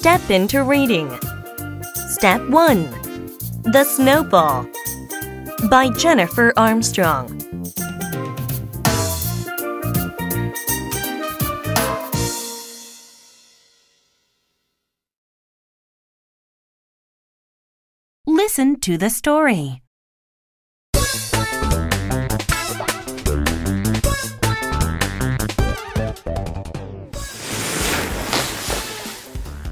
step into reading. Step 1 The Snowball by Jennifer Armstrong. Listen to the story.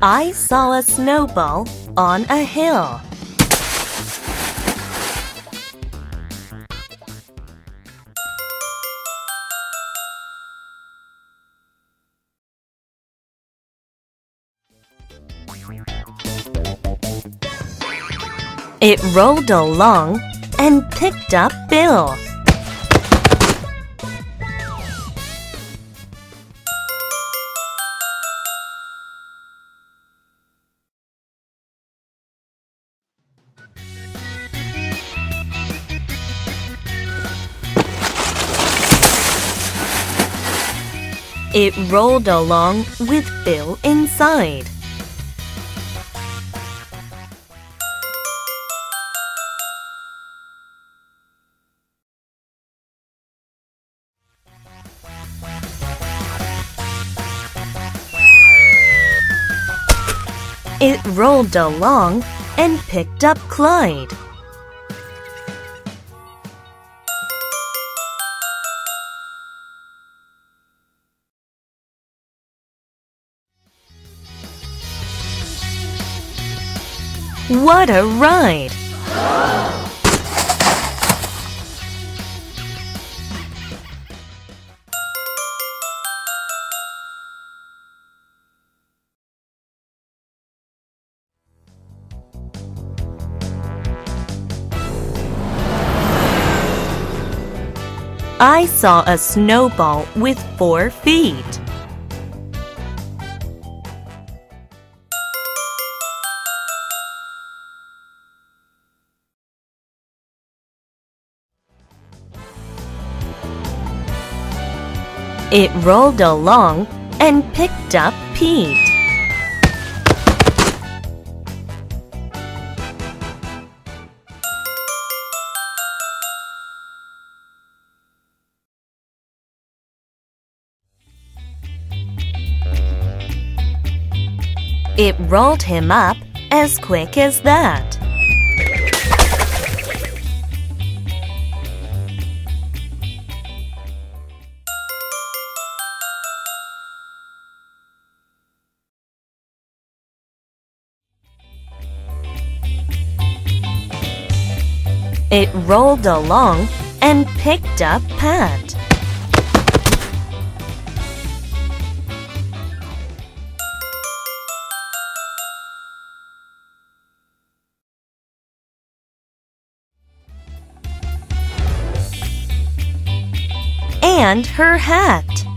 I saw a snowball on a hill. It rolled along and picked up Bill. It rolled along with Bill inside. It rolled along and picked up Clyde. What a ride! I saw a snowball with four feet. It rolled along and picked up Pete. It rolled him up as quick as that. It rolled along and picked up Pat. And her hat.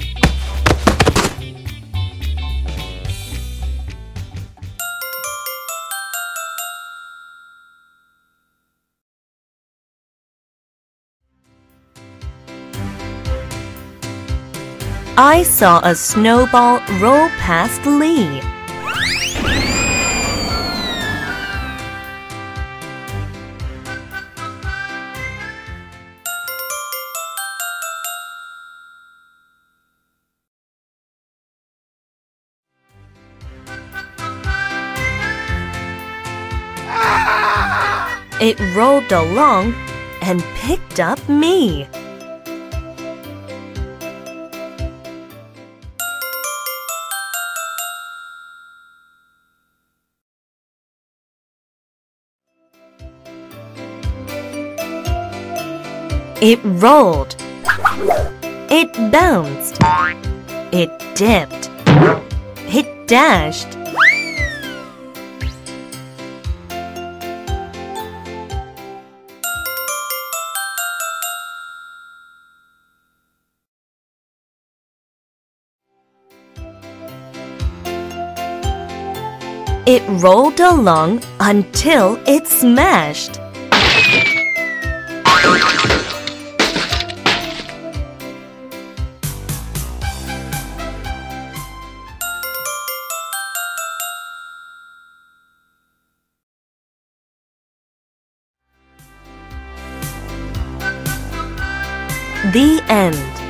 I saw a snowball roll past Lee. It rolled along and picked up me. It rolled. It bounced. It dipped. It dashed. It rolled along until it smashed. The end.